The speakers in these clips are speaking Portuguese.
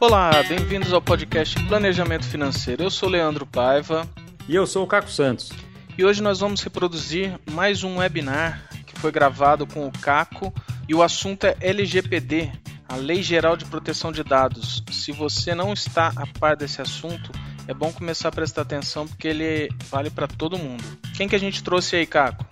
Olá, bem-vindos ao podcast Planejamento Financeiro. Eu sou Leandro Paiva. E eu sou o Caco Santos. E hoje nós vamos reproduzir mais um webinar que foi gravado com o Caco e o assunto é LGPD, a Lei Geral de Proteção de Dados. Se você não está a par desse assunto, é bom começar a prestar atenção porque ele vale para todo mundo. Quem que a gente trouxe aí, Caco?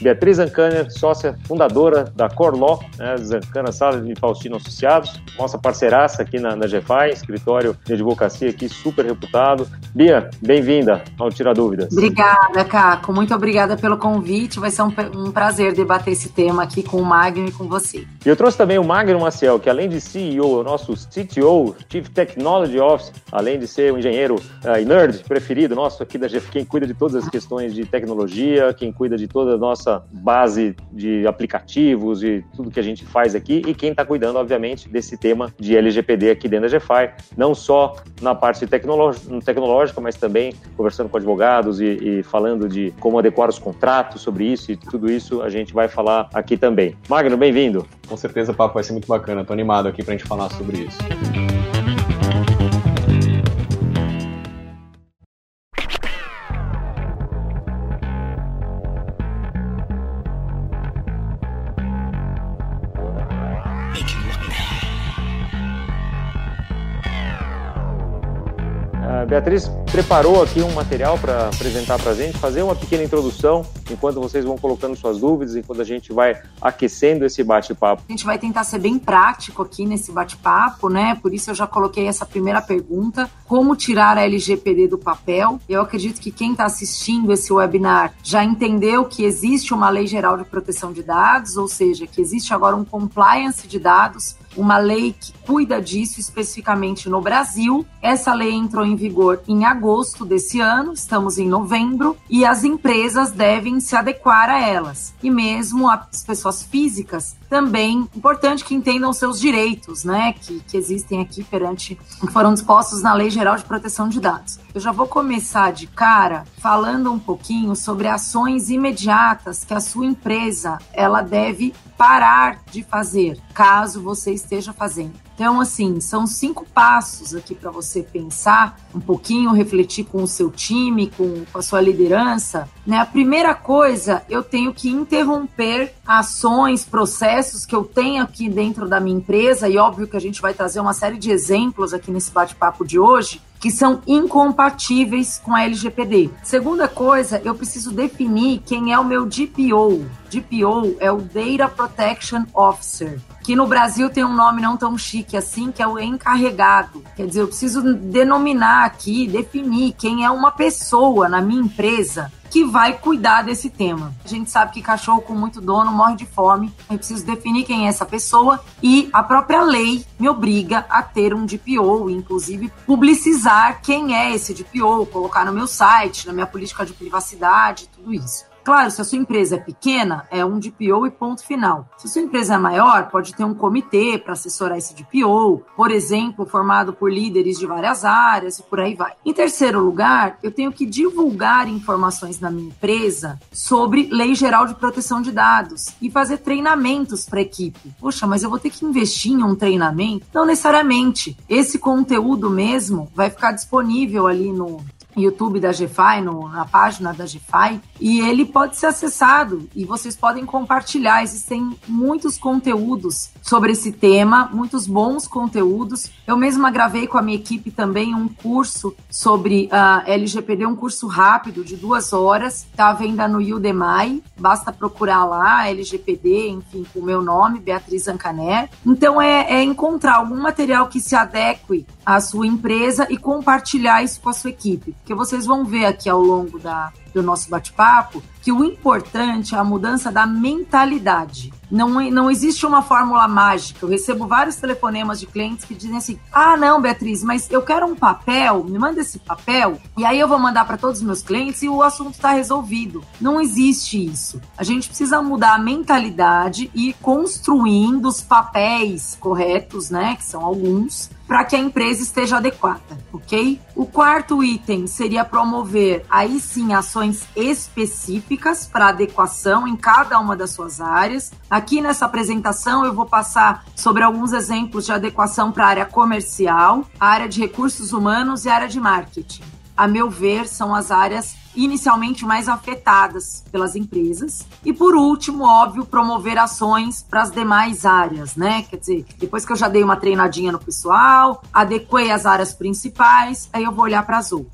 Beatriz Zancaner, sócia fundadora da Corló, né, Zancana Sala e Faustino Associados, nossa parceiraça aqui na, na GFI, escritório de advocacia aqui super reputado. Bia, bem-vinda ao Tira Dúvidas. Obrigada, Caco. Muito obrigada pelo convite. Vai ser um, um, prazer debater esse tema aqui com o Magno e com você. E eu trouxe também o Magno Maciel, que além de CEO, é o nosso CTO, Chief Technology Officer, além de ser um engenheiro uh, nerd preferido nosso aqui da GFI, quem cuida de todas as questões de tecnologia, quem cuida de toda a nossa nossa base de aplicativos e tudo que a gente faz aqui e quem está cuidando, obviamente, desse tema de LGPD aqui dentro da GFI, não só na parte tecnológica, mas também conversando com advogados e, e falando de como adequar os contratos sobre isso e tudo isso a gente vai falar aqui também. Magno, bem-vindo. Com certeza o papo vai ser muito bacana, estou animado aqui para a gente falar sobre isso. Beatriz preparou aqui um material para apresentar para a gente, fazer uma pequena introdução, enquanto vocês vão colocando suas dúvidas, enquanto a gente vai aquecendo esse bate-papo. A gente vai tentar ser bem prático aqui nesse bate-papo, né? Por isso eu já coloquei essa primeira pergunta: como tirar a LGPD do papel? Eu acredito que quem está assistindo esse webinar já entendeu que existe uma lei geral de proteção de dados, ou seja, que existe agora um compliance de dados uma lei que cuida disso especificamente no Brasil. Essa lei entrou em vigor em agosto desse ano, estamos em novembro, e as empresas devem se adequar a elas. E mesmo as pessoas físicas também importante que entendam seus direitos, né, que, que existem aqui perante, que foram dispostos na Lei Geral de Proteção de Dados. Eu já vou começar de cara falando um pouquinho sobre ações imediatas que a sua empresa ela deve parar de fazer, caso você esteja fazendo. Então, assim, são cinco passos aqui para você pensar um pouquinho, refletir com o seu time, com, com a sua liderança. Né? A primeira coisa, eu tenho que interromper ações, processos que eu tenho aqui dentro da minha empresa, e óbvio que a gente vai trazer uma série de exemplos aqui nesse bate-papo de hoje, que são incompatíveis com a LGPD. Segunda coisa, eu preciso definir quem é o meu DPO. DPO é o Data Protection Officer que no Brasil tem um nome não tão chique assim, que é o encarregado. Quer dizer, eu preciso denominar aqui, definir quem é uma pessoa na minha empresa que vai cuidar desse tema. A gente sabe que cachorro com muito dono morre de fome. Eu preciso definir quem é essa pessoa e a própria lei me obriga a ter um DPO, inclusive publicizar quem é esse DPO, colocar no meu site, na minha política de privacidade, tudo isso. Claro, se a sua empresa é pequena, é um DPO e ponto final. Se a sua empresa é maior, pode ter um comitê para assessorar esse DPO, por exemplo, formado por líderes de várias áreas e por aí vai. Em terceiro lugar, eu tenho que divulgar informações na minha empresa sobre Lei Geral de Proteção de Dados e fazer treinamentos para a equipe. Poxa, mas eu vou ter que investir em um treinamento? Não necessariamente. Esse conteúdo mesmo vai ficar disponível ali no, YouTube da GFI, no, na página da GFI, e ele pode ser acessado e vocês podem compartilhar. Existem muitos conteúdos sobre esse tema, muitos bons conteúdos. Eu mesma gravei com a minha equipe também um curso sobre uh, LGPD, um curso rápido de duas horas, está à venda no Udemy, basta procurar lá, LGPD, enfim, com o meu nome, Beatriz Ancané. Então é, é encontrar algum material que se adeque à sua empresa e compartilhar isso com a sua equipe. Porque vocês vão ver aqui ao longo da, do nosso bate-papo que o importante é a mudança da mentalidade. Não, não existe uma fórmula mágica. Eu recebo vários telefonemas de clientes que dizem assim: ah, não, Beatriz, mas eu quero um papel, me manda esse papel, e aí eu vou mandar para todos os meus clientes e o assunto está resolvido. Não existe isso. A gente precisa mudar a mentalidade e ir construindo os papéis corretos, né, que são alguns, para que a empresa esteja adequada, ok? O quarto item seria promover aí sim ações específicas para adequação em cada uma das suas áreas. Aqui nessa apresentação eu vou passar sobre alguns exemplos de adequação para a área comercial, área de recursos humanos e área de marketing. A meu ver, são as áreas inicialmente mais afetadas pelas empresas. E por último, óbvio, promover ações para as demais áreas, né? Quer dizer, depois que eu já dei uma treinadinha no pessoal, adequei as áreas principais, aí eu vou olhar para as outras.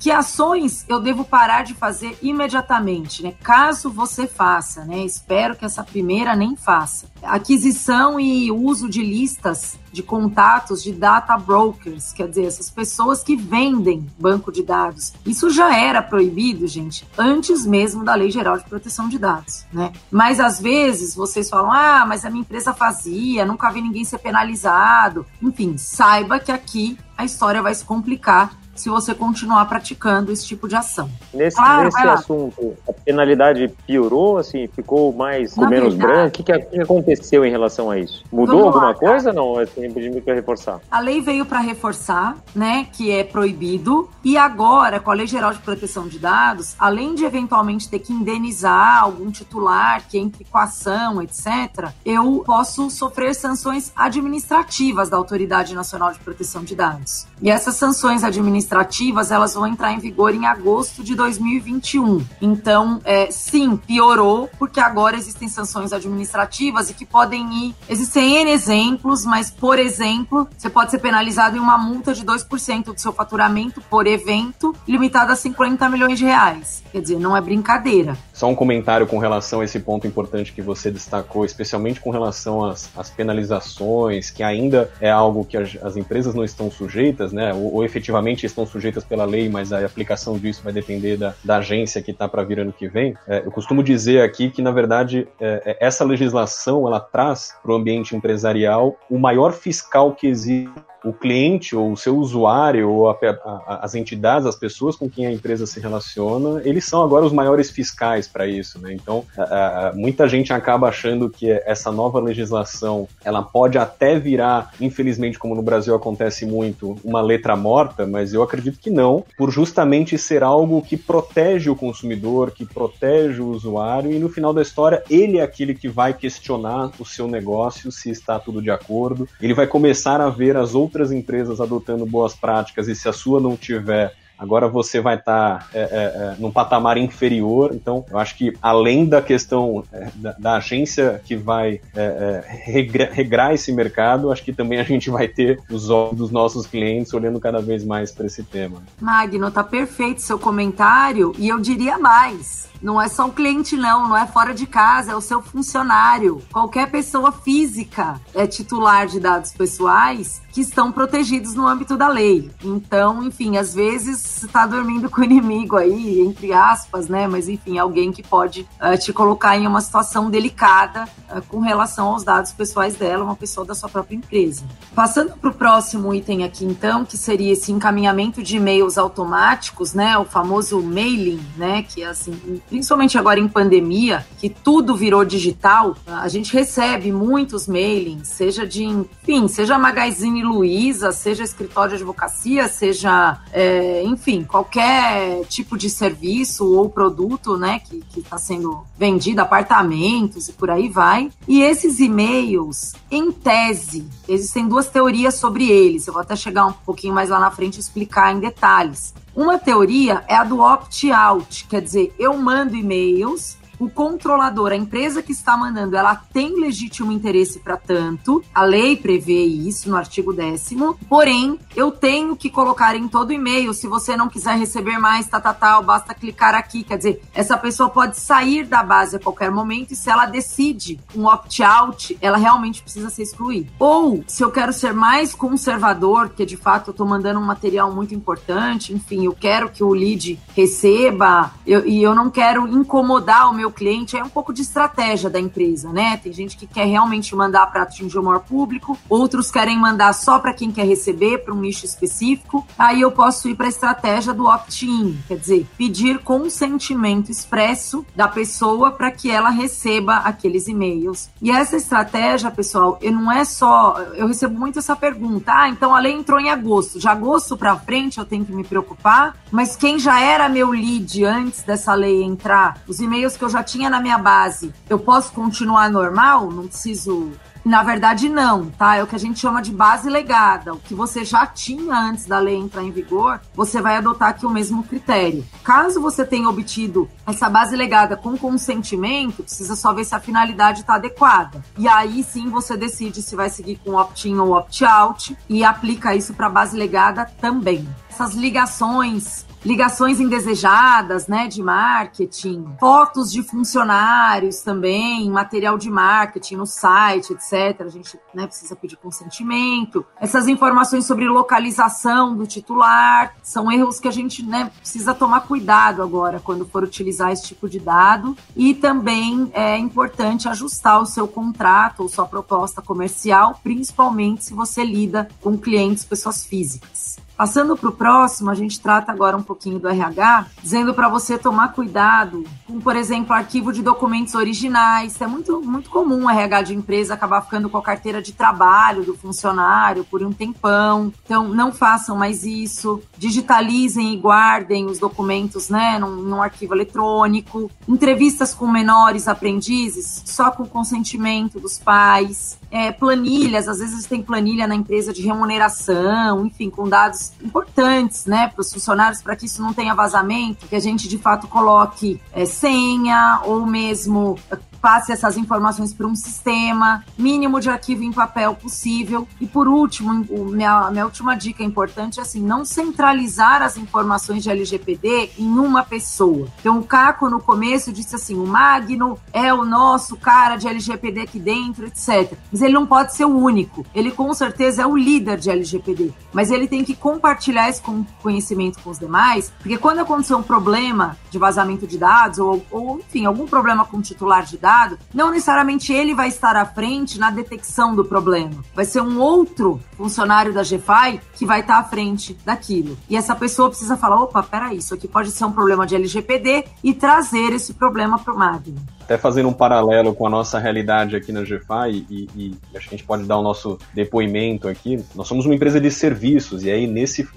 Que ações eu devo parar de fazer imediatamente, né? Caso você faça, né? Espero que essa primeira nem faça. Aquisição e uso de listas de contatos de data brokers, quer dizer, essas pessoas que vendem banco de dados. Isso já era proibido, gente, antes mesmo da Lei Geral de Proteção de Dados, né? Mas às vezes vocês falam: "Ah, mas a minha empresa fazia, nunca vi ninguém ser penalizado". Enfim, saiba que aqui a história vai se complicar se você continuar praticando esse tipo de ação. Nesse, claro, nesse assunto, a penalidade piorou, assim, ficou mais com menos branco? O que, que, aconteceu em relação a isso? Mudou alguma lá, coisa? Não, é sempre de reforçar. A lei veio para reforçar, né, que é proibido, e agora, com a Lei Geral de Proteção de Dados, além de eventualmente ter que indenizar algum titular que entre com a ação, etc., eu posso sofrer sanções administrativas da Autoridade Nacional de Proteção de Dados. E essas sanções administrativas administrativas elas vão entrar em vigor em agosto de 2021. Então, é, sim, piorou, porque agora existem sanções administrativas e que podem ir. Existem N exemplos, mas, por exemplo, você pode ser penalizado em uma multa de 2% do seu faturamento por evento, limitada a 50 milhões de reais. Quer dizer, não é brincadeira. Só um comentário com relação a esse ponto importante que você destacou, especialmente com relação às, às penalizações, que ainda é algo que as, as empresas não estão sujeitas, né? Ou, ou efetivamente estão sujeitas pela lei, mas a aplicação disso vai depender da, da agência que está para vir ano que vem. É, eu costumo dizer aqui que, na verdade, é, é essa legislação ela traz para o ambiente empresarial o maior fiscal que existe o cliente ou o seu usuário ou a, a, as entidades, as pessoas com quem a empresa se relaciona, eles são agora os maiores fiscais para isso, né? Então, a, muita gente acaba achando que essa nova legislação, ela pode até virar, infelizmente, como no Brasil acontece muito, uma letra morta, mas eu acredito que não, por justamente ser algo que protege o consumidor, que protege o usuário e no final da história ele é aquele que vai questionar o seu negócio se está tudo de acordo, ele vai começar a ver as outras outras empresas adotando boas práticas e se a sua não tiver, agora você vai estar tá, é, é, é, num patamar inferior. Então, eu acho que além da questão é, da, da, agência que vai é, é, regra, regrar esse mercado, acho que também a gente vai ter os olhos dos nossos clientes olhando cada vez mais para esse tema. Magno, tá perfeito seu comentário e eu diria mais. Não é só o cliente, não, não é fora de casa, é o seu funcionário. Qualquer pessoa física é titular de dados pessoais que estão protegidos no âmbito da lei. Então, enfim, às vezes está dormindo com o inimigo aí, entre aspas, né? Mas enfim, alguém que pode uh, te colocar em uma situação delicada uh, com relação aos dados pessoais dela, uma pessoa da sua própria empresa. Passando para o próximo item aqui, então, que seria esse encaminhamento de e-mails automáticos, né? O famoso mailing, né? Que é assim, principalmente agora em pandemia, que tudo virou digital, a gente recebe muitos mailings, seja de, enfim, seja Magazine Luiza, seja escritório de advocacia, seja, é, enfim, qualquer tipo de serviço ou produto, né, que está sendo vendido, apartamentos e por aí vai. E esses e-mails, em tese, existem duas teorias sobre eles. Eu vou até chegar um pouquinho mais lá na frente e explicar em detalhes. Uma teoria é a do opt-out, quer dizer, eu mando e-mails o controlador, a empresa que está mandando, ela tem legítimo interesse para tanto, a lei prevê isso no artigo décimo, porém, eu tenho que colocar em todo e-mail, se você não quiser receber mais, tal, tá, tal, tá, basta clicar aqui, quer dizer, essa pessoa pode sair da base a qualquer momento e se ela decide um opt-out, ela realmente precisa ser excluída. Ou, se eu quero ser mais conservador, que de fato eu estou mandando um material muito importante, enfim, eu quero que o lead receba eu, e eu não quero incomodar o meu meu cliente é um pouco de estratégia da empresa, né? Tem gente que quer realmente mandar para atingir o maior público, outros querem mandar só para quem quer receber, para um nicho específico. Aí eu posso ir para a estratégia do opt-in, quer dizer, pedir consentimento expresso da pessoa para que ela receba aqueles e-mails. E essa estratégia, pessoal, eu não é só. Eu recebo muito essa pergunta. Ah, então a lei entrou em agosto. De agosto para frente eu tenho que me preocupar, mas quem já era meu lead antes dessa lei entrar, os e-mails que eu já tinha na minha base, eu posso continuar normal? Não preciso na verdade, não, tá? É o que a gente chama de base legada. O que você já tinha antes da lei entrar em vigor, você vai adotar aqui o mesmo critério. Caso você tenha obtido essa base legada com consentimento, precisa só ver se a finalidade está adequada. E aí sim você decide se vai seguir com opt-in ou opt-out e aplica isso para base legada também. Essas ligações ligações indesejadas, né, de marketing, fotos de funcionários também, material de marketing no site, etc. A gente né, precisa pedir consentimento. Essas informações sobre localização do titular são erros que a gente né, precisa tomar cuidado agora quando for utilizar esse tipo de dado. E também é importante ajustar o seu contrato ou sua proposta comercial, principalmente se você lida com clientes, pessoas físicas. Passando para o próximo, a gente trata agora um pouquinho do RH, dizendo para você tomar cuidado com, por exemplo, arquivo de documentos originais. É muito, muito comum o RH de empresa acabar ficando com a carteira de trabalho do funcionário por um tempão. Então, não façam mais isso. Digitalizem e guardem os documentos né, num, num arquivo eletrônico. Entrevistas com menores aprendizes, só com consentimento dos pais é, planilhas, às vezes tem planilha na empresa de remuneração, enfim, com dados importantes, né, para os funcionários, para que isso não tenha vazamento, que a gente de fato coloque é, senha ou mesmo passe essas informações para um sistema, mínimo de arquivo em papel possível. E por último, minha, minha última dica importante é assim, não centralizar as informações de LGPD em uma pessoa. Então o Caco no começo disse assim, o Magno é o nosso cara de LGPD aqui dentro, etc. Mas ele não pode ser o único. Ele com certeza é o líder de LGPD, mas ele tem que compartilhar esse conhecimento com os demais, porque quando acontecer um problema de vazamento de dados ou, ou enfim, algum problema com o titular de dados, não necessariamente ele vai estar à frente na detecção do problema. Vai ser um outro funcionário da GFI que vai estar à frente daquilo. E essa pessoa precisa falar: opa, peraí, isso aqui pode ser um problema de LGPD e trazer esse problema para o Magno até fazendo um paralelo com a nossa realidade aqui na GFI, e, e, acho que a gente pode dar o nosso depoimento aqui, nós somos uma empresa de serviços, e aí nesse,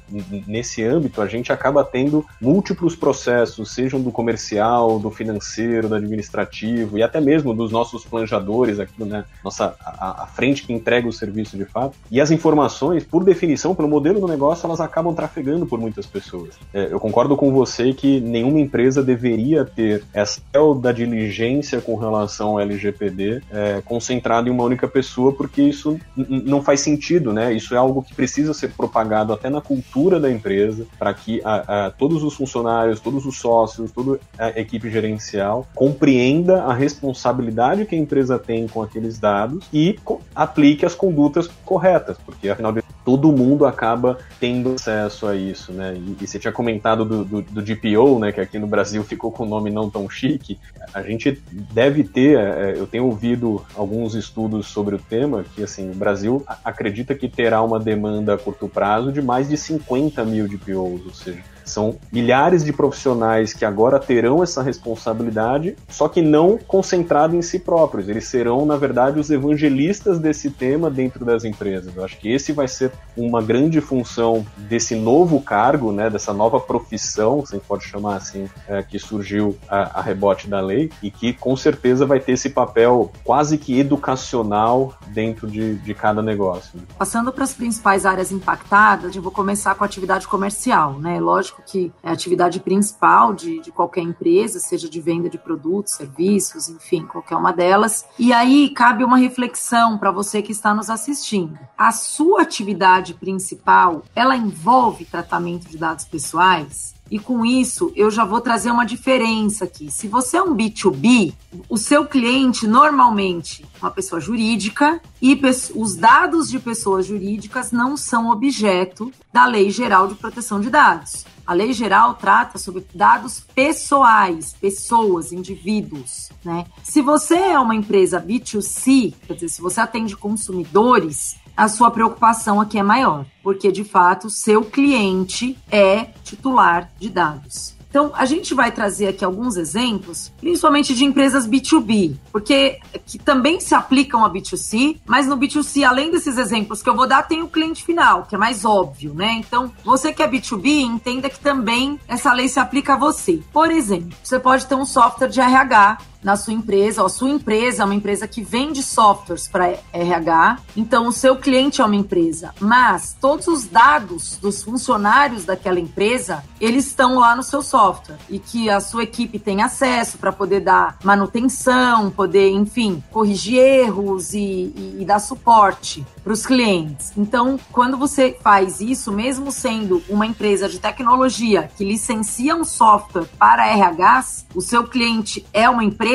nesse âmbito a gente acaba tendo múltiplos processos, sejam do comercial, do financeiro, do administrativo, e até mesmo dos nossos planejadores aqui, né, nossa, a, a frente que entrega o serviço de fato, e as informações, por definição, pelo modelo do negócio, elas acabam trafegando por muitas pessoas. É, eu concordo com você que nenhuma empresa deveria ter essa da diligência com relação ao LGPD é, concentrado em uma única pessoa, porque isso não faz sentido, né? Isso é algo que precisa ser propagado até na cultura da empresa, para que a, a, todos os funcionários, todos os sócios, toda a equipe gerencial compreenda a responsabilidade que a empresa tem com aqueles dados e aplique as condutas corretas, porque afinal de todo mundo acaba tendo acesso a isso, né? E, e você tinha comentado do, do, do, DPO, né? Que aqui no Brasil ficou com o nome não tão chique. A gente deve ter, é, eu tenho ouvido alguns estudos sobre o tema, que assim, o Brasil acredita que terá uma demanda a curto prazo de mais de 50 mil DPOs, ou seja, são milhares de profissionais que agora terão essa responsabilidade, só que não concentrado em si próprios. Eles serão, na verdade, os evangelistas desse tema dentro das empresas. Eu acho que esse vai ser uma grande função desse novo cargo, né, dessa nova profissão, se a gente pode chamar assim, é, que surgiu a, a rebote da lei e que com certeza vai ter esse papel quase que educacional dentro de, de cada negócio. Passando para as principais áreas impactadas, eu vou começar com a atividade comercial, né? Lógico lógico que é a atividade principal de, de qualquer empresa, seja de venda de produtos, serviços, enfim, qualquer uma delas. E aí cabe uma reflexão para você que está nos assistindo. A sua atividade principal, ela envolve tratamento de dados pessoais? E com isso, eu já vou trazer uma diferença aqui. Se você é um B2B, o seu cliente normalmente é uma pessoa jurídica e os dados de pessoas jurídicas não são objeto da Lei Geral de Proteção de Dados. A lei geral trata sobre dados pessoais, pessoas, indivíduos, né? Se você é uma empresa B2C, quer dizer, se você atende consumidores, a sua preocupação aqui é maior, porque de fato seu cliente é titular de dados. Então, a gente vai trazer aqui alguns exemplos, principalmente de empresas B2B, porque que também se aplicam a B2C, mas no B2C, além desses exemplos que eu vou dar, tem o cliente final, que é mais óbvio, né? Então, você que é B2B, entenda que também essa lei se aplica a você. Por exemplo, você pode ter um software de RH na sua empresa, a sua empresa é uma empresa que vende softwares para RH, então o seu cliente é uma empresa, mas todos os dados dos funcionários daquela empresa, eles estão lá no seu software. E que a sua equipe tem acesso para poder dar manutenção, poder, enfim, corrigir erros e, e, e dar suporte para os clientes. Então, quando você faz isso, mesmo sendo uma empresa de tecnologia que licencia um software para RHs, o seu cliente é uma empresa,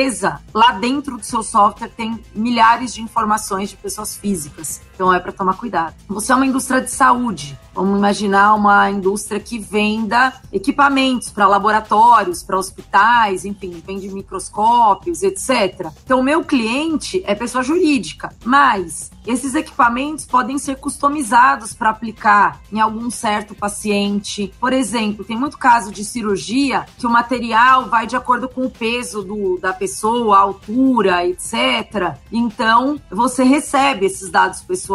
lá dentro do seu software tem milhares de informações de pessoas físicas. Então é para tomar cuidado. Você é uma indústria de saúde. Vamos imaginar uma indústria que venda equipamentos para laboratórios, para hospitais, enfim, vende microscópios, etc. Então, o meu cliente é pessoa jurídica, mas esses equipamentos podem ser customizados para aplicar em algum certo paciente. Por exemplo, tem muito caso de cirurgia que o material vai de acordo com o peso do, da pessoa, a altura, etc. Então, você recebe esses dados pessoais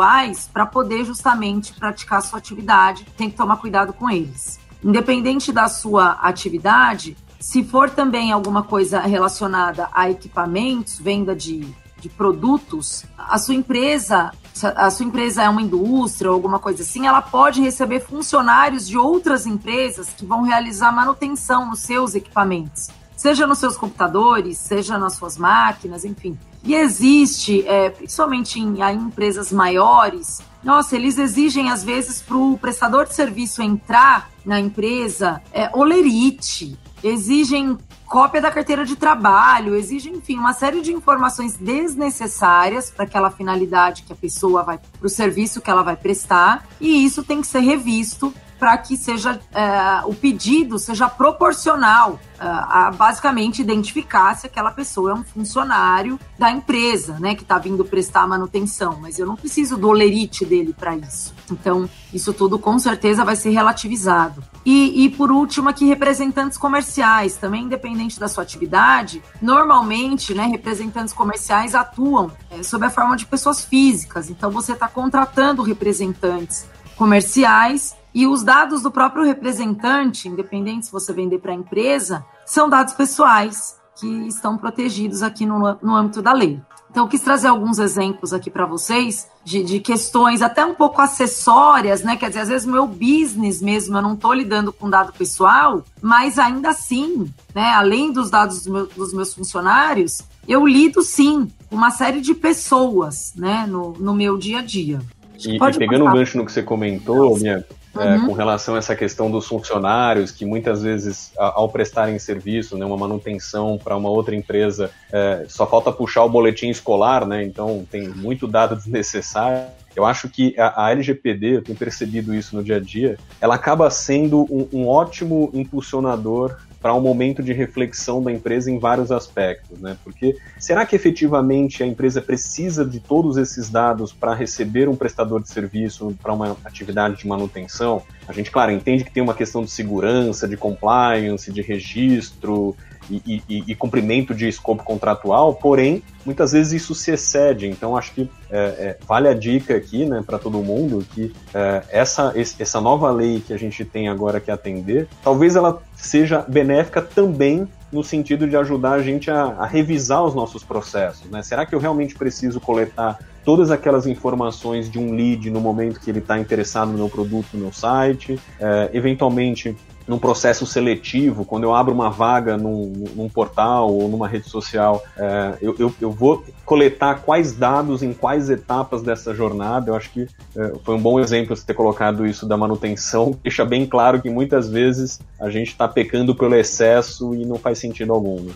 para poder justamente praticar sua atividade. Tem que tomar cuidado com eles. Independente da sua atividade, se for também alguma coisa relacionada a equipamentos, venda de de produtos, a sua empresa, a sua empresa é uma indústria ou alguma coisa assim, ela pode receber funcionários de outras empresas que vão realizar manutenção nos seus equipamentos, seja nos seus computadores, seja nas suas máquinas, enfim. E existe, é, principalmente em, em empresas maiores, nossa, eles exigem às vezes para o prestador de serviço entrar na empresa é, olerite, exigem cópia da carteira de trabalho, exige, enfim, uma série de informações desnecessárias para aquela finalidade que a pessoa vai, para o serviço que ela vai prestar, e isso tem que ser revisto para que seja é, o pedido seja proporcional é, a basicamente identificar se aquela pessoa é um funcionário da empresa, né, que está vindo prestar manutenção, mas eu não preciso do olerite dele para isso. Então, isso tudo com certeza vai ser relativizado. E, e por último, aqui, representantes comerciais, também independente da sua atividade, normalmente, né, representantes comerciais atuam é, sob a forma de pessoas físicas, então você está contratando representantes comerciais e os dados do próprio representante, independente se você vender para a empresa, são dados pessoais que estão protegidos aqui no, no âmbito da lei. Então, eu quis trazer alguns exemplos aqui para vocês de, de, questões até um pouco acessórias, né? Quer dizer, às vezes meu business mesmo, eu não estou lidando com dado pessoal, mas ainda assim, né? Além dos dados dos meus, dos meus funcionários, eu lido sim com uma série de pessoas, né? No, no meu dia a dia. E, e, pegando o um gancho no que você comentou, minha, é, uhum. com relação a essa questão dos funcionários que muitas vezes, ao prestarem serviço, né, uma manutenção para uma outra empresa, é, só falta puxar o boletim escolar, né? Então tem muito dado desnecessário. Eu acho que a, a LGPD, eu tenho percebido isso no dia a dia, ela acaba sendo um, um ótimo impulsionador para um momento de reflexão da empresa em vários aspectos, né? Porque será que efetivamente a empresa precisa de todos esses dados para receber um prestador de serviço para uma atividade de manutenção? A gente, claro, entende que tem uma questão de segurança, de compliance, de registro, e, e, e, cumprimento de escopo contratual, porém, muitas vezes isso se excede. Então, acho que é, é, vale a dica aqui né, para todo mundo que é, essa, essa nova lei que a gente tem agora que atender, talvez ela seja benéfica também no sentido de ajudar a gente a, a revisar os nossos processos. Né? Será que eu realmente preciso coletar todas aquelas informações de um lead no momento que ele está interessado no meu produto, no meu site? É, eventualmente, num processo seletivo, quando eu abro uma vaga num, num portal ou numa rede social, é, eu, eu, eu, vou coletar quais dados em quais etapas dessa jornada. Eu acho que é, foi um bom exemplo você ter colocado isso da manutenção. Deixa bem claro que muitas vezes a gente está pecando pelo excesso e não faz sentido algum. Né?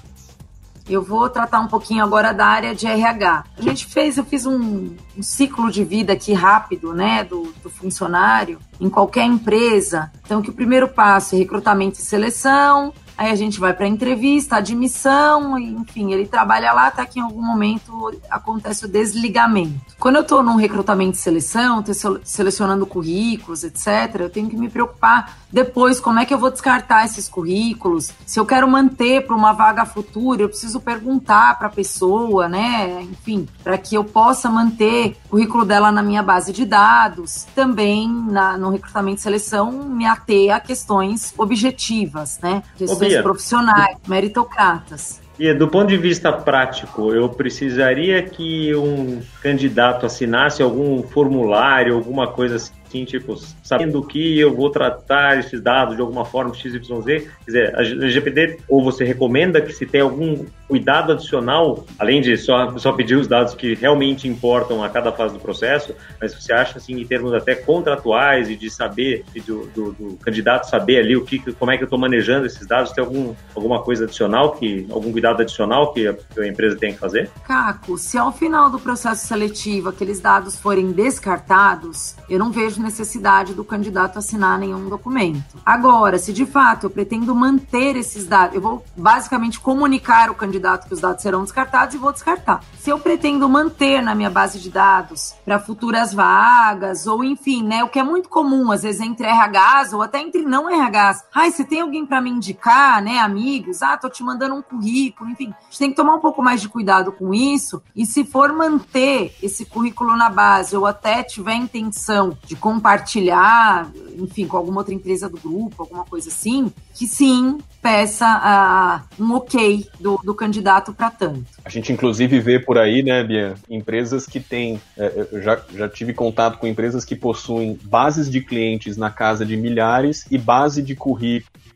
Eu vou tratar um pouquinho agora da área de RH. A gente fez, eu fiz um, um ciclo de vida aqui rápido, né, do, do, funcionário em qualquer empresa. Então, que o primeiro passo é recrutamento e seleção, aí a gente vai para entrevista, admissão, enfim, ele trabalha lá até que em algum momento acontece o desligamento. Quando eu estou num recrutamento e seleção, estou selecionando currículos, etc., eu tenho que me preocupar depois como é que eu vou descartar esses currículos. Se eu quero manter para uma vaga futura, eu preciso perguntar para a pessoa, né? Enfim, para que eu possa manter o currículo dela na minha base de dados. Também na, no recrutamento e seleção, me ater a questões objetivas, né? Questões Profissionais, meritocratas. E do ponto de vista prático, eu precisaria que um candidato assinasse algum formulário, alguma coisa assim tipo, sabendo que eu vou tratar esses dados de alguma forma, XYZ, quer dizer, a LGPD, ou você recomenda que se tenha algum cuidado adicional, além de só, só pedir os dados que realmente importam a cada fase do processo, mas você acha, assim, em termos até contratuais e de saber, do, do, do candidato saber ali o que, como é que eu estou manejando esses dados, tem algum, alguma coisa adicional, que algum cuidado adicional que a, que a empresa tem que fazer? Caco, se ao final do processo seletivo aqueles dados forem descartados, eu não vejo necessidade do candidato assinar nenhum documento. Agora, se de fato eu pretendo manter esses dados, eu vou basicamente comunicar ao candidato que os dados serão descartados e vou descartar. Se eu pretendo manter na minha base de dados para futuras vagas, ou enfim, né, o que é muito comum, às vezes entre RHs ou até entre não RHs. Ai, você tem alguém para me indicar, né, amigos? Ah, tô te mandando um currículo, enfim. A gente tem que tomar um pouco mais de cuidado com isso. E se for manter esse currículo na base ou até tiver intenção de compartilhar, enfim, com alguma outra empresa do grupo, alguma coisa assim, que sim, peça uh, um ok do, do candidato para tanto. A gente, inclusive, vê por aí, né, Bia, empresas que têm. É, eu já, já tive contato com empresas que possuem bases de clientes na casa de milhares e base de currículo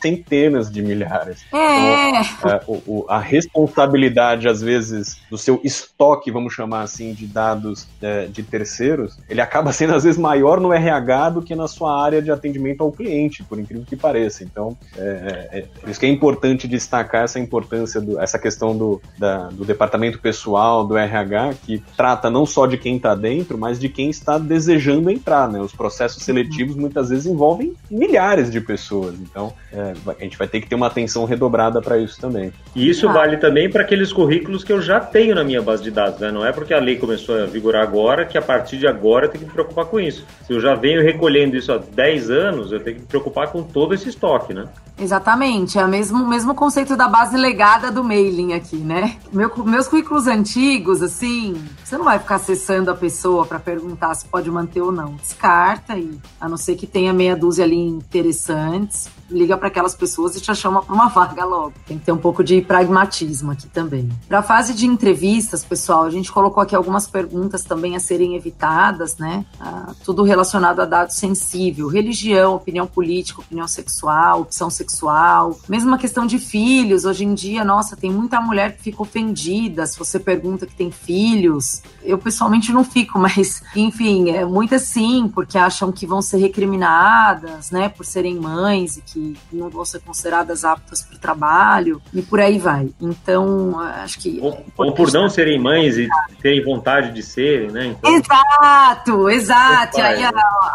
centenas de milhares. É. Então, a, o, a, responsabilidade, às vezes, do seu estoque, vamos chamar assim, de dados é, de terceiros, ele acaba sendo, às vezes, maior no RH do que na sua área de atendimento ao cliente, por incrível que pareça. Então, é, é, é por isso que é importante destacar essa importância, do, essa questão do, da, do departamento pessoal, do RH, que trata não só de quem está dentro, mas de quem está desejando entrar. Né? Os processos seletivos muitas vezes envolvem milhares de pessoas. Então, então, é, a gente vai ter que ter uma atenção redobrada para isso também. E isso ah. vale também para aqueles currículos que eu já tenho na minha base de dados, né? Não é porque a lei começou a vigorar agora que a partir de agora eu tenho que me preocupar com isso. Se eu já venho recolhendo isso há 10 anos, eu tenho que me preocupar com todo esse estoque, né? Exatamente, é o mesmo, mesmo conceito da base legada do mailing aqui, né? Meu, meus currículos antigos, assim, você não vai ficar acessando a pessoa para perguntar se pode manter ou não. Descarta e, a não ser que tenha meia dúzia ali interessantes, liga para aquelas pessoas e te chama para uma vaga logo. Tem que ter um pouco de pragmatismo aqui também. Para a fase de entrevistas, pessoal, a gente colocou aqui algumas perguntas também a serem evitadas, né? Ah, tudo relacionado a dados sensível, religião, opinião política, opinião sexual, opção sexual, mesmo a questão de filhos. Hoje em dia, nossa, tem muita mulher que fica ofendida se você pergunta que tem filhos. Eu pessoalmente não fico, mas enfim, é muitas sim, porque acham que vão ser recriminadas, né, por serem mães e que que não vão ser consideradas aptas para o trabalho e por aí vai. Então, acho que. Ou, é ou por não serem mães e terem vontade de serem, né? Então... Exato, exato. E aí né?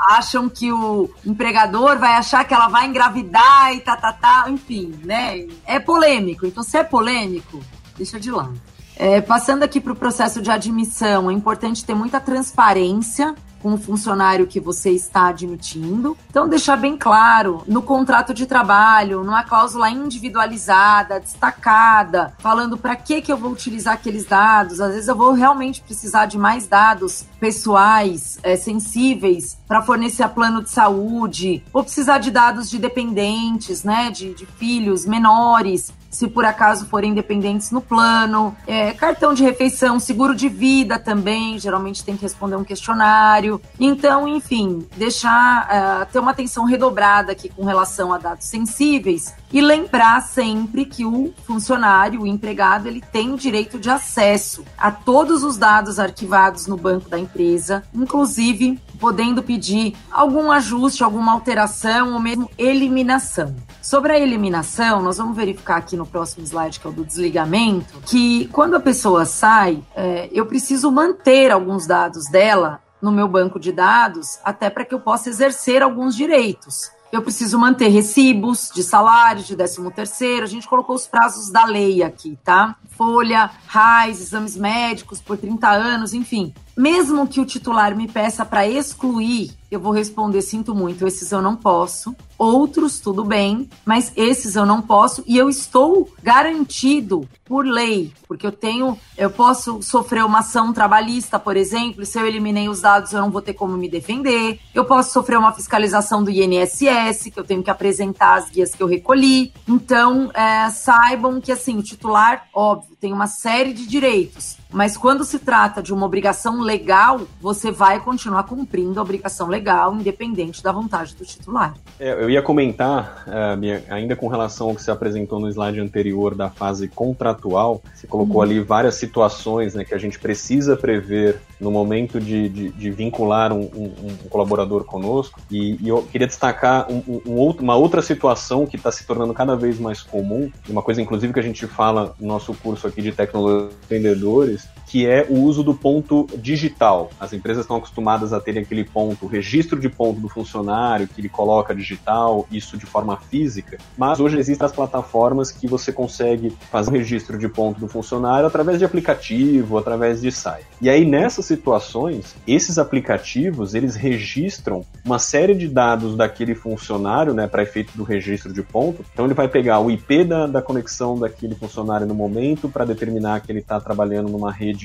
acham que o empregador vai achar que ela vai engravidar e tá, tá, tá, enfim, né? É polêmico. Então, se é polêmico, deixa de lado. É, passando aqui para o processo de admissão, é importante ter muita transparência com o funcionário que você está admitindo. Então, deixar bem claro no contrato de trabalho, numa cláusula individualizada, destacada, falando para que, que eu vou utilizar aqueles dados. Às vezes, eu vou realmente precisar de mais dados pessoais, é, sensíveis, para fornecer plano de saúde, vou precisar de dados de dependentes, né, de, de filhos menores. Se por acaso forem dependentes no plano, é, cartão de refeição, seguro de vida também, geralmente tem que responder um questionário. Então, enfim, deixar uh, ter uma atenção redobrada aqui com relação a dados sensíveis e lembrar sempre que o funcionário, o empregado, ele tem direito de acesso a todos os dados arquivados no banco da empresa, inclusive podendo pedir algum ajuste, alguma alteração ou mesmo eliminação. Sobre a eliminação, nós vamos verificar aqui no próximo slide, que é o do desligamento, que quando a pessoa sai, é, eu preciso manter alguns dados dela no meu banco de dados, até para que eu possa exercer alguns direitos eu preciso manter recibos de salário, de 13 terceiro. A gente colocou os prazos da lei aqui, tá? Folha, RAIS, exames médicos por 30 anos, enfim. Mesmo que o titular me peça para excluir, eu vou responder: sinto muito, esses eu não posso. Outros, tudo bem, mas esses eu não posso e eu estou garantido por lei, porque eu tenho, eu posso sofrer uma ação trabalhista, por exemplo, se eu eliminei os dados eu não vou ter como me defender. Eu posso sofrer uma fiscalização do INSS, que eu tenho que apresentar as guias que eu recolhi. Então, é, saibam que assim, o titular, óbvio, tem uma série de direitos, mas quando se trata de uma obrigação legal, você vai continuar cumprindo a obrigação legal, independente da vontade do titular. É, eu ia comentar, uh, ainda com relação ao que você apresentou no slide anterior da fase contratual, você colocou uhum. ali várias situações né, que a gente precisa prever no momento de, de, de vincular um, um, um, colaborador conosco, e, e eu queria destacar um, uma outra situação que está se tornando cada vez mais comum, uma coisa inclusive que a gente fala no nosso curso aqui de tecnologia vendedores, que é o uso do ponto digital. As empresas estão acostumadas a terem aquele ponto, o registro de ponto do funcionário, que ele coloca digital, isso de forma física, mas hoje existem as plataformas que você consegue fazer o registro de ponto do funcionário através de aplicativo, através de site. E aí nessas situações, esses aplicativos, eles registram uma série de dados daquele funcionário, né, para efeito do registro de ponto. Então ele vai pegar o IP da, da conexão daquele funcionário no momento para determinar que ele está trabalhando numa rede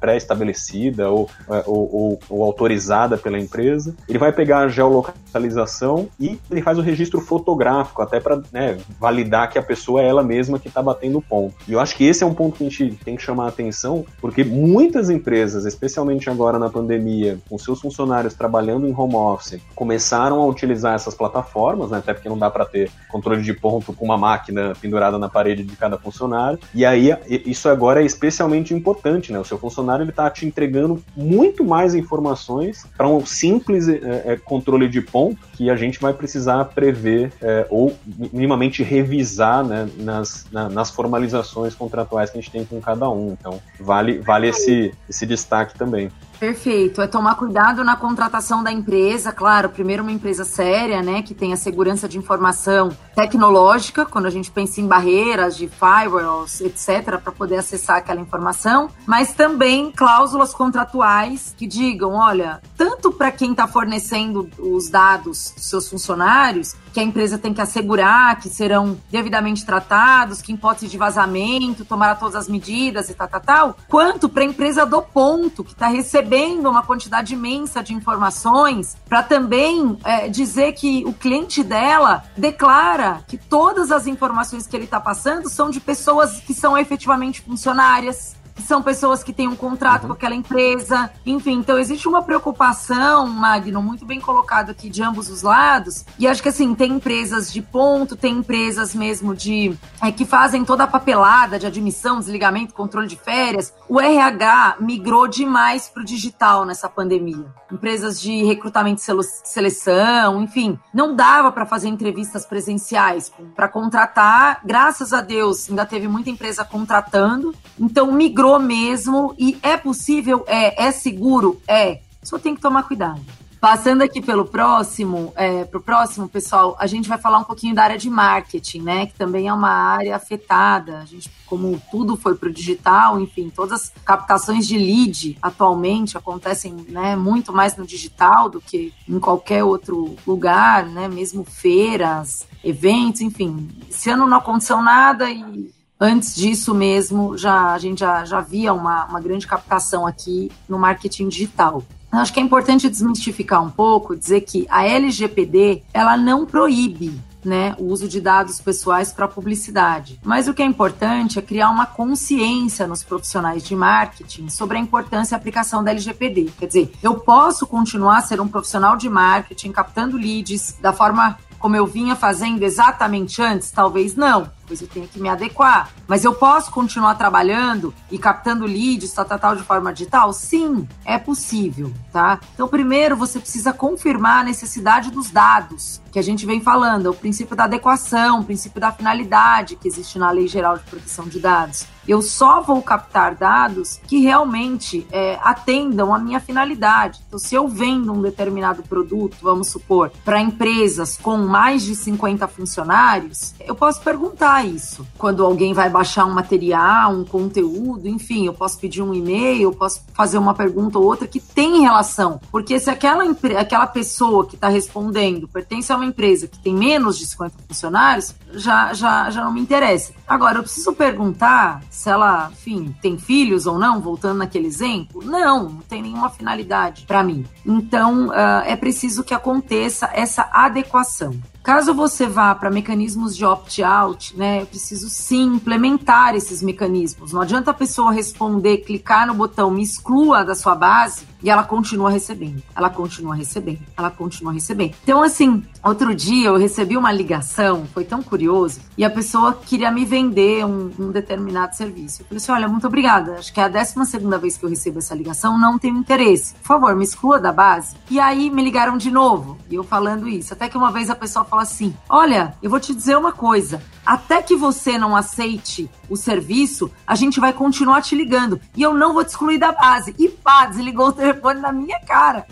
pré-estabelecida ou, é, ou, ou, ou, autorizada pela empresa. Ele vai pegar a geolocalização e ele faz o registro fotográfico, até para né, validar que a pessoa é ela mesma que está batendo o ponto. E eu acho que esse é um ponto que a gente tem que chamar a atenção, porque muitas empresas, especialmente agora na pandemia, com seus funcionários trabalhando em home office, começaram a utilizar essas plataformas, né, até porque não dá para ter controle de ponto com uma máquina pendurada na parede de cada funcionário. E aí isso agora é especialmente importante, né? O seu funcionário ele está te entregando muito mais informações para um simples é, é, controle de ponto que a gente vai precisar prever é, ou minimamente revisar né, nas, na, nas formalizações contratuais que a gente tem com cada um. Então, vale, vale esse, esse destaque também. Perfeito. É tomar cuidado na contratação da empresa, claro, primeiro uma empresa séria, né, que tenha segurança de informação tecnológica, quando a gente pensa em barreiras de firewalls, etc, para poder acessar aquela informação, mas também cláusulas contratuais que digam, olha, tanto para quem está fornecendo os dados dos seus funcionários, que a empresa tem que assegurar que serão devidamente tratados, que em hipótese de vazamento, tomará todas as medidas e tal, tal, tal, quanto para a empresa do ponto, que está recebendo uma quantidade imensa de informações, para também é, dizer que o cliente dela declara que todas as informações que ele está passando são de pessoas que são efetivamente funcionárias, são pessoas que têm um contrato uhum. com aquela empresa. Enfim, então existe uma preocupação, Magno, muito bem colocado aqui de ambos os lados. E acho que assim, tem empresas de ponto, tem empresas mesmo de é, que fazem toda a papelada de admissão, desligamento, controle de férias. O RH migrou demais para o digital nessa pandemia. Empresas de recrutamento e seleção, enfim, não dava para fazer entrevistas presenciais para contratar. Graças a Deus, ainda teve muita empresa contratando. Então migrou migrou mesmo e é possível, é, é seguro, é. Só tem que tomar cuidado. Passando aqui pelo próximo, é, para o próximo, pessoal, a gente vai falar um pouquinho da área de marketing, né? Que também é uma área afetada. A gente, como tudo foi para o digital, enfim, todas as captações de lead atualmente acontecem né, muito mais no digital do que em qualquer outro lugar, né? Mesmo feiras, eventos, enfim. Esse ano não aconteceu nada e Antes disso mesmo, já, a gente já, já via uma, uma grande captação aqui no marketing digital. Acho que é importante desmistificar um pouco, dizer que a LGPD ela não proíbe né, o uso de dados pessoais para publicidade. Mas o que é importante é criar uma consciência nos profissionais de marketing sobre a importância e aplicação da LGPD. Quer dizer, eu posso continuar a ser um profissional de marketing captando leads da forma como eu vinha fazendo exatamente antes? Talvez não pois eu tenho que me adequar. Mas eu posso continuar trabalhando e captando leads, tal, tal, tal, de forma digital? Sim, é possível, tá? Então, primeiro você precisa confirmar a necessidade dos dados que a gente vem falando, o princípio da adequação, o princípio da finalidade que existe na Lei Geral de Proteção de Dados. Eu só vou captar dados que realmente é, atendam a minha finalidade. Então, se eu vendo um determinado produto, vamos supor, para empresas com mais de 50 funcionários, eu posso perguntar isso. Quando alguém vai baixar um material, um conteúdo, enfim, eu posso pedir um e-mail, eu posso fazer uma pergunta ou outra que tem relação. Porque se aquela, aquela pessoa que está respondendo pertence a uma empresa que tem menos de 50 funcionários, já, já, já não me interessa. Agora, eu preciso perguntar se ela, enfim, tem filhos ou não, voltando naquele exemplo. Não, não tem nenhuma finalidade para mim. Então, uh, é preciso que aconteça essa adequação. Caso você vá para mecanismos de opt-out, né, eu preciso sim implementar esses mecanismos. Não adianta a pessoa responder, clicar no botão me exclua da sua base e ela continua recebendo. Ela continua recebendo. Ela continua recebendo. Então, assim, outro dia eu recebi uma ligação, foi tão curioso, e a pessoa queria me vender um, um determinado serviço. Eu falei assim: olha, muito obrigada. Acho que é a 12 segunda vez que eu recebo essa ligação, não tenho interesse. Por favor, me exclua da base. E aí me ligaram de novo, e eu falando isso. Até que uma vez a pessoa fala assim: Olha, eu vou te dizer uma coisa. Até que você não aceite o serviço, a gente vai continuar te ligando. E eu não vou te excluir da base. E pá, desligou o telefone na minha cara.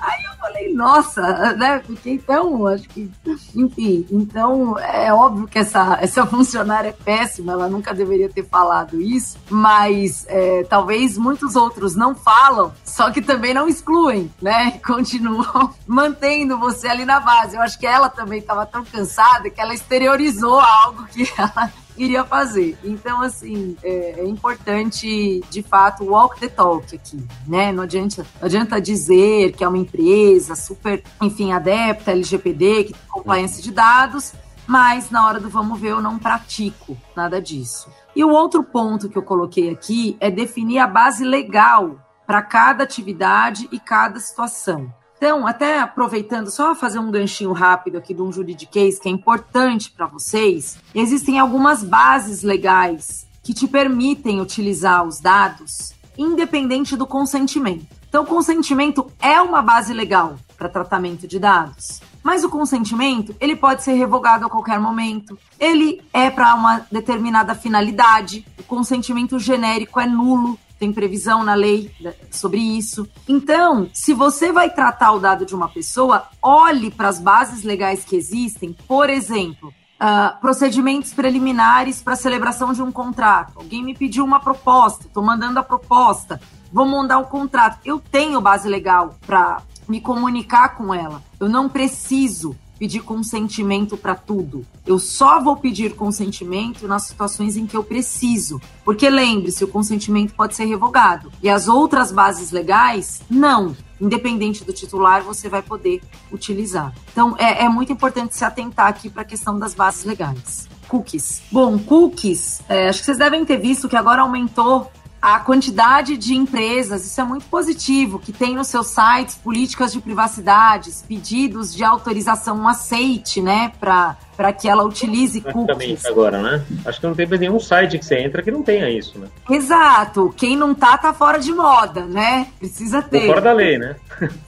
Aí eu falei, nossa, né? Porque então, acho que. Enfim, então é óbvio que essa, essa funcionária é péssima, ela nunca deveria ter falado isso, mas é, talvez muitos outros não falam, só que também não excluem, né? Continuam mantendo você ali na base. Eu acho que ela também estava tão cansada que ela exteriorizou algo que ela iria fazer. Então, assim, é, é, importante, de fato, walk the talk aqui, né? Não adianta, não adianta dizer que é uma empresa super, enfim, adepta LGPD, que tem compliance de dados, mas na hora do vamos ver eu não pratico nada disso. E o outro ponto que eu coloquei aqui é definir a base legal para cada atividade e cada situação. Então, até aproveitando, só fazer um ganchinho rápido aqui de um juridiquês que é importante para vocês, existem algumas bases legais que te permitem utilizar os dados independente do consentimento. Então, consentimento é uma base legal para tratamento de dados. Mas o consentimento, ele pode ser revogado a qualquer momento. Ele é para uma determinada finalidade. O consentimento genérico é nulo tem previsão na lei sobre isso. Então, se você vai tratar o dado de uma pessoa, olhe para as bases legais que existem, por exemplo. Uh, procedimentos preliminares para celebração de um contrato. Alguém me pediu uma proposta, estou mandando a proposta, vou mandar o contrato. Eu tenho base legal para me comunicar com ela. Eu não preciso pedir consentimento para tudo. Eu só vou pedir consentimento nas situações em que eu preciso. Porque lembre-se, o consentimento pode ser revogado. E as outras bases legais, não. Independente do titular, você vai poder utilizar. Então, é, é muito importante se atentar aqui para a questão das bases legais. Cookies. Bom, cookies, é, acho que vocês devem ter visto que agora aumentou a quantidade de empresas, isso é muito positivo, que tem nos seus sites políticas de privacidade, pedidos de autorização, um aceite, né, para para que ela utilize cookies. agora, né? Acho que não tem nenhum site que você entra que não tenha isso, né? Exato. Quem não tá, tá fora de moda, né? Precisa ter. Ou fora da lei, né?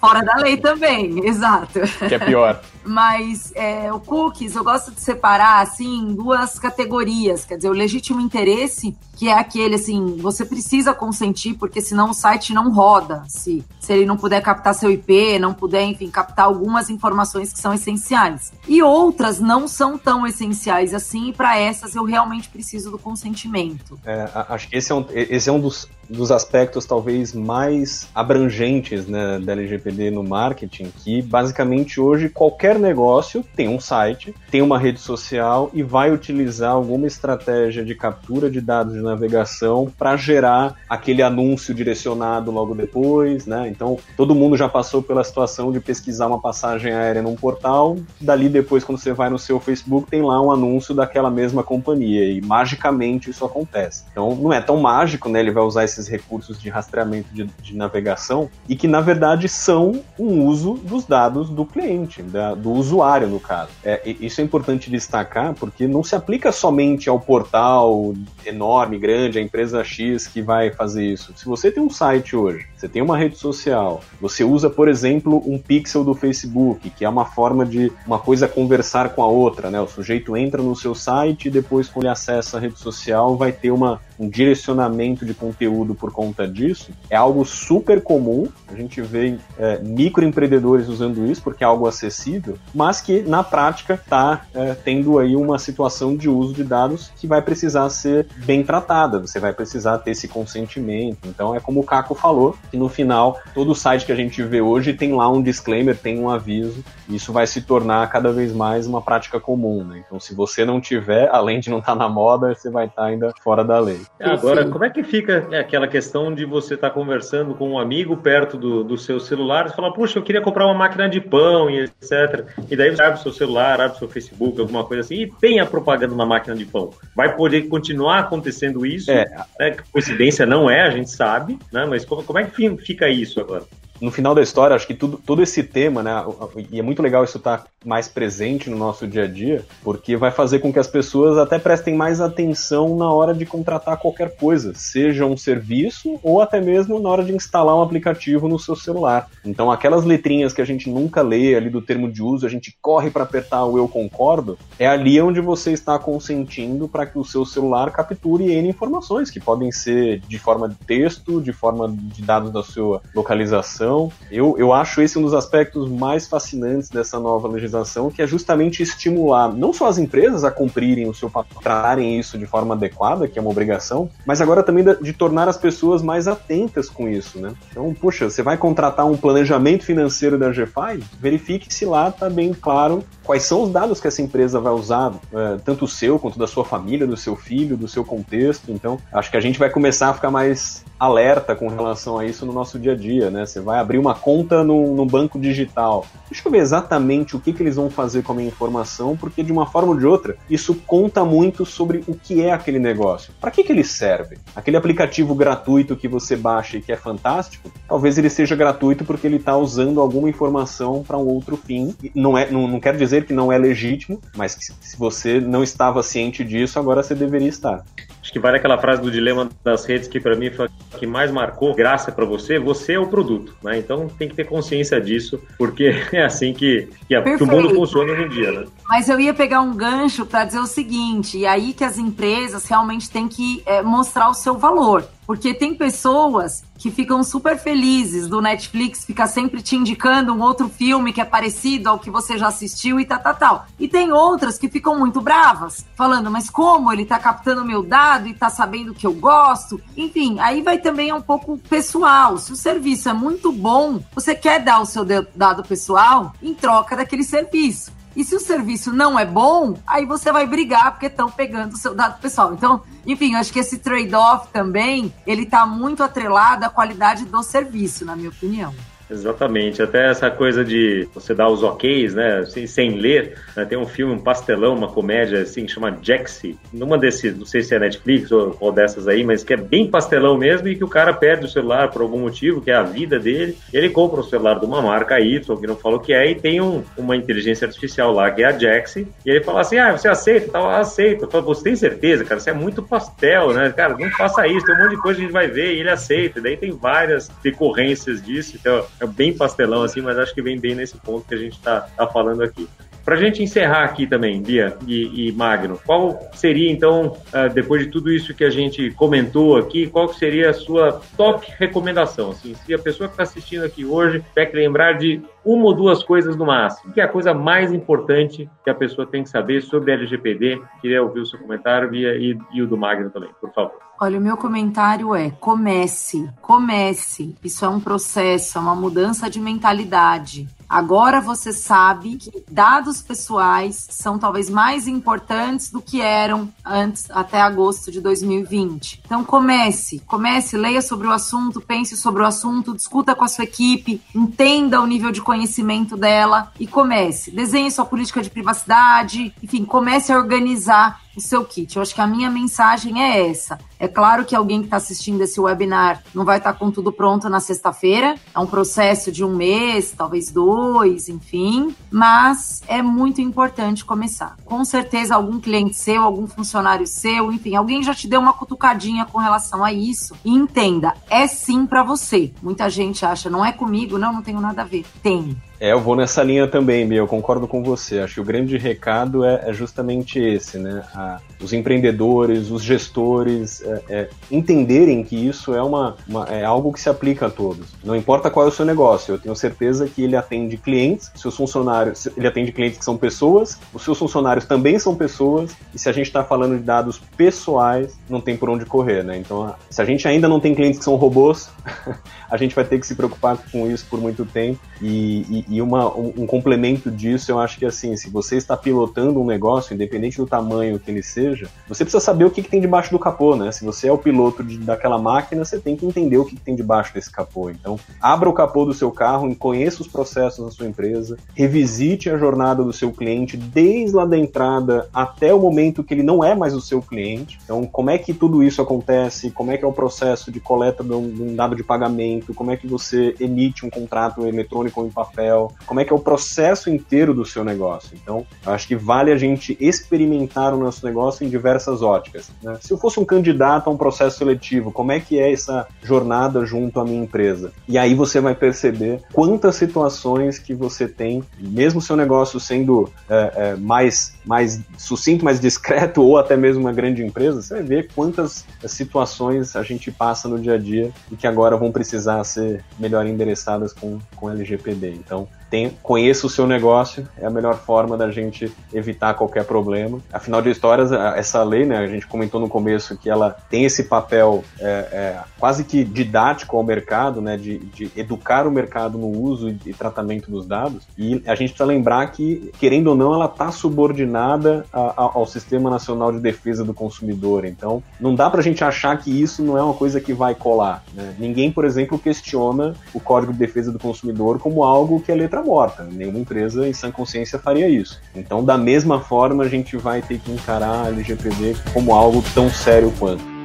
Fora da lei também, exato. Que é pior. Mas é, o cookies eu gosto de separar assim em duas categorias. Quer dizer, o legítimo interesse, que é aquele assim, você precisa consentir, porque senão o site não roda. Se, se ele não puder captar seu IP, não puder, enfim, captar algumas informações que são essenciais. E outras não são tão essenciais assim, e para essas eu realmente preciso do consentimento. É, acho que esse é, um, esse é um dos dos aspectos talvez mais abrangentes né, da LGPD no marketing, que basicamente hoje qualquer negócio tem um site, tem uma rede social e vai utilizar alguma estratégia de captura de dados de navegação para gerar aquele anúncio direcionado logo depois, né? Então todo mundo já passou pela situação de pesquisar uma passagem aérea num portal, dali depois quando você vai no seu Facebook tem lá um anúncio daquela mesma companhia e magicamente isso acontece. Então não é tão mágico, né? Ele vai usar esses recursos de rastreamento de, de navegação e que na verdade são um uso dos dados do cliente, da, do usuário no caso. É, isso é importante destacar porque não se aplica somente ao portal enorme, grande, a empresa X que vai fazer isso. Se você tem um site hoje, você tem uma rede social, você usa, por exemplo, um pixel do Facebook, que é uma forma de uma coisa conversar com a outra, né? O sujeito entra no seu site e depois, quando ele acessa a rede social, vai ter uma, um direcionamento de conteúdo por conta disso. É algo super comum, a gente vê é, microempreendedores usando isso porque é algo acessível, mas que na prática está é, tendo aí uma situação de uso de dados que vai precisar ser bem tratada, você vai precisar ter esse consentimento. Então é como o Caco falou, que no final todo site que a gente vê hoje tem lá um disclaimer, tem um aviso, e isso vai se tornar cada vez mais uma prática comum. Né? Então se você não tiver, além de não estar tá na moda, você vai estar tá ainda fora da lei. Agora, como é que fica aquela questão de você estar tá conversando com um amigo perto do, do seu celular e falar, puxa, eu queria comprar uma máquina de pão e etc. E daí você abre o seu celular, abre o seu Facebook, alguma coisa assim, e tem a propaganda na máquina de pão. Vai poder continuar acontecendo isso? É. Né? Coincidência não é, a gente sabe, né? mas como, como é que fica isso agora? No final da história, acho que tudo, todo esse tema, né, e é muito legal isso estar tá mais presente no nosso dia a dia, porque vai fazer com que as pessoas até prestem mais atenção na hora de contratar qualquer coisa, seja um serviço ou até mesmo na hora de instalar um aplicativo no seu celular. Então, aquelas letrinhas que a gente nunca lê ali do termo de uso, a gente corre para apertar o eu concordo, é ali onde você está consentindo para que o seu celular capture N informações, que podem ser de forma de texto, de forma de dados da sua localização eu, eu acho esse um dos aspectos mais fascinantes dessa nova legislação, que é justamente estimular não só as empresas a cumprirem o seu papel, tratarem isso de forma adequada, que é uma obrigação, mas agora também de, de tornar as pessoas mais atentas com isso, né? Então, poxa, você vai contratar um planejamento financeiro da GFI, verifique se lá está bem claro quais são os dados que essa empresa vai usar, é, tanto o seu quanto da sua família, do seu filho, do seu contexto. Então, acho que a gente vai começar a ficar mais alerta com relação a isso no nosso dia a dia, né? Você vai abrir uma conta no, no banco digital. Deixa eu ver exatamente o que, que eles vão fazer com a minha informação, porque de uma forma ou de outra, isso conta muito sobre o que é aquele negócio. Para que, que ele serve? Aquele aplicativo gratuito que você baixa e que é fantástico, talvez ele seja gratuito porque ele está usando alguma informação para um outro fim. Não, é, não, não quer dizer que não é legítimo, mas que se você não estava ciente disso, agora você deveria estar. Acho que vale aquela frase do dilema das redes que para mim foi a que mais marcou graça para você. Você é o produto, né? Então tem que ter consciência disso, porque é assim que, que, a, que o mundo funciona hoje em dia, né? Mas eu ia pegar um gancho para dizer o seguinte: e aí que as empresas realmente têm que é, mostrar o seu valor. Porque tem pessoas que ficam super felizes do Netflix ficar sempre te indicando um outro filme que é parecido ao que você já assistiu e tal, tal, tal. E tem outras que ficam muito bravas, falando, mas como ele tá captando meu dado e tá sabendo que eu gosto? Enfim, aí vai também um pouco pessoal. Se o serviço é muito bom, você quer dar o seu dado pessoal em troca daquele serviço. E se o serviço não é bom, aí você vai brigar porque estão pegando o seu dado pessoal. Então, enfim, eu acho que esse trade-off também, ele está muito atrelado à qualidade do serviço, na minha opinião. Exatamente, até essa coisa de você dar os OKs, né, sem, sem ler, né, tem um filme, um pastelão, uma comédia assim, que chama Jaxi, numa desses, não sei se é Netflix ou qual dessas aí, mas que é bem pastelão mesmo e que o cara perde o celular por algum motivo, que é a vida dele, ele compra o celular de uma marca Y, que não falou que é, e tem um, uma inteligência artificial lá, que é a Jaxi, e ele fala assim, ah, você aceita? Tal, aceito. Eu falo, você tem certeza, cara, você é muito pastel, né, cara, não faça isso, tem um monte de coisa que a gente vai ver, e ele aceita, daí tem várias decorrências disso, então é bem pastelão assim, mas acho que vem bem nesse ponto que a gente está tá falando aqui. Para a gente encerrar aqui também, Bia e, e Magno, qual seria então, uh, depois de tudo isso que a gente comentou aqui, qual seria a sua top recomendação? Assim, se a pessoa que está assistindo aqui hoje tiver que lembrar de uma ou duas coisas no máximo, que é a coisa mais importante que a pessoa tem que saber sobre LGPD, queria ouvir o seu comentário, Bia, e, e o do Magno também, por favor. Olha, o meu comentário é: comece, comece. Isso é um processo, é uma mudança de mentalidade. Agora você sabe que dados pessoais são talvez mais importantes do que eram antes, até agosto de 2020. Então comece, comece, leia sobre o assunto, pense sobre o assunto, discuta com a sua equipe, entenda o nível de conhecimento dela e comece. Desenhe sua política de privacidade, enfim, comece a organizar o seu kit. Eu acho que a minha mensagem é essa. É claro que alguém que está assistindo esse webinar não vai estar tá com tudo pronto na sexta-feira. É um processo de um mês, talvez dois, enfim. Mas é muito importante começar. Com certeza, algum cliente seu, algum funcionário seu, enfim, alguém já te deu uma cutucadinha com relação a isso. E entenda, é sim para você. Muita gente acha, não é comigo, não, não tenho nada a ver. Tem. É, eu vou nessa linha também, Bia, eu concordo com você. Acho que o grande recado é, é justamente esse, né? A, os empreendedores, os gestores é, é, entenderem que isso é, uma, uma, é algo que se aplica a todos. Não importa qual é o seu negócio, eu tenho certeza que ele atende clientes, seus funcionários, ele atende clientes que são pessoas, os seus funcionários também são pessoas, e se a gente está falando de dados pessoais, não tem por onde correr, né? Então, se a gente ainda não tem clientes que são robôs, a gente vai ter que se preocupar com isso por muito tempo. E, e, e uma, um, um, complemento disso, eu acho que assim, se você está pilotando um negócio, independente do tamanho que ele seja, você precisa saber o que, que tem debaixo do capô, né? Se você é o piloto de, daquela máquina, você tem que entender o que, que tem debaixo desse capô. Então, abra o capô do seu carro, conheça os processos da sua empresa, revisite a jornada do seu cliente desde lá da entrada até o momento que ele não é mais o seu cliente. Então, como é que tudo isso acontece? Como é que é o processo de coleta de um, de um dado de pagamento? Como é que você emite um contrato eletrônico ou em papel? Como é que é o processo inteiro do seu negócio. Então, acho que vale a gente experimentar o nosso negócio em diversas óticas. Né? Se eu fosse um candidato a um processo seletivo, como é que é essa jornada junto à minha empresa? E aí você vai perceber quantas situações que você tem, mesmo seu negócio sendo é, é, mais, mais sucinto, mais discreto, ou até mesmo uma grande empresa, você vai ver quantas situações a gente passa no dia a dia e que agora vão precisar ser melhor endereçadas com, com LGPD. Então, tem, conheça o seu negócio, é a melhor forma da gente evitar qualquer problema. Afinal de histórias, essa lei, né, a gente comentou no começo que ela tem esse papel é, é, quase que didático ao mercado, né, de, de, educar o mercado no uso e tratamento dos dados. E a gente precisa lembrar que, querendo ou não, ela está subordinada a, a, ao Sistema Nacional de Defesa do Consumidor. Então, não dá para a gente achar que isso não é uma coisa que vai colar. Né? Ninguém, por exemplo, questiona o Código de Defesa do Consumidor como algo que é morta. Nenhuma empresa em sã consciência faria isso. Então, da mesma forma, a gente vai ter que encarar a LGPD como algo tão sério quanto.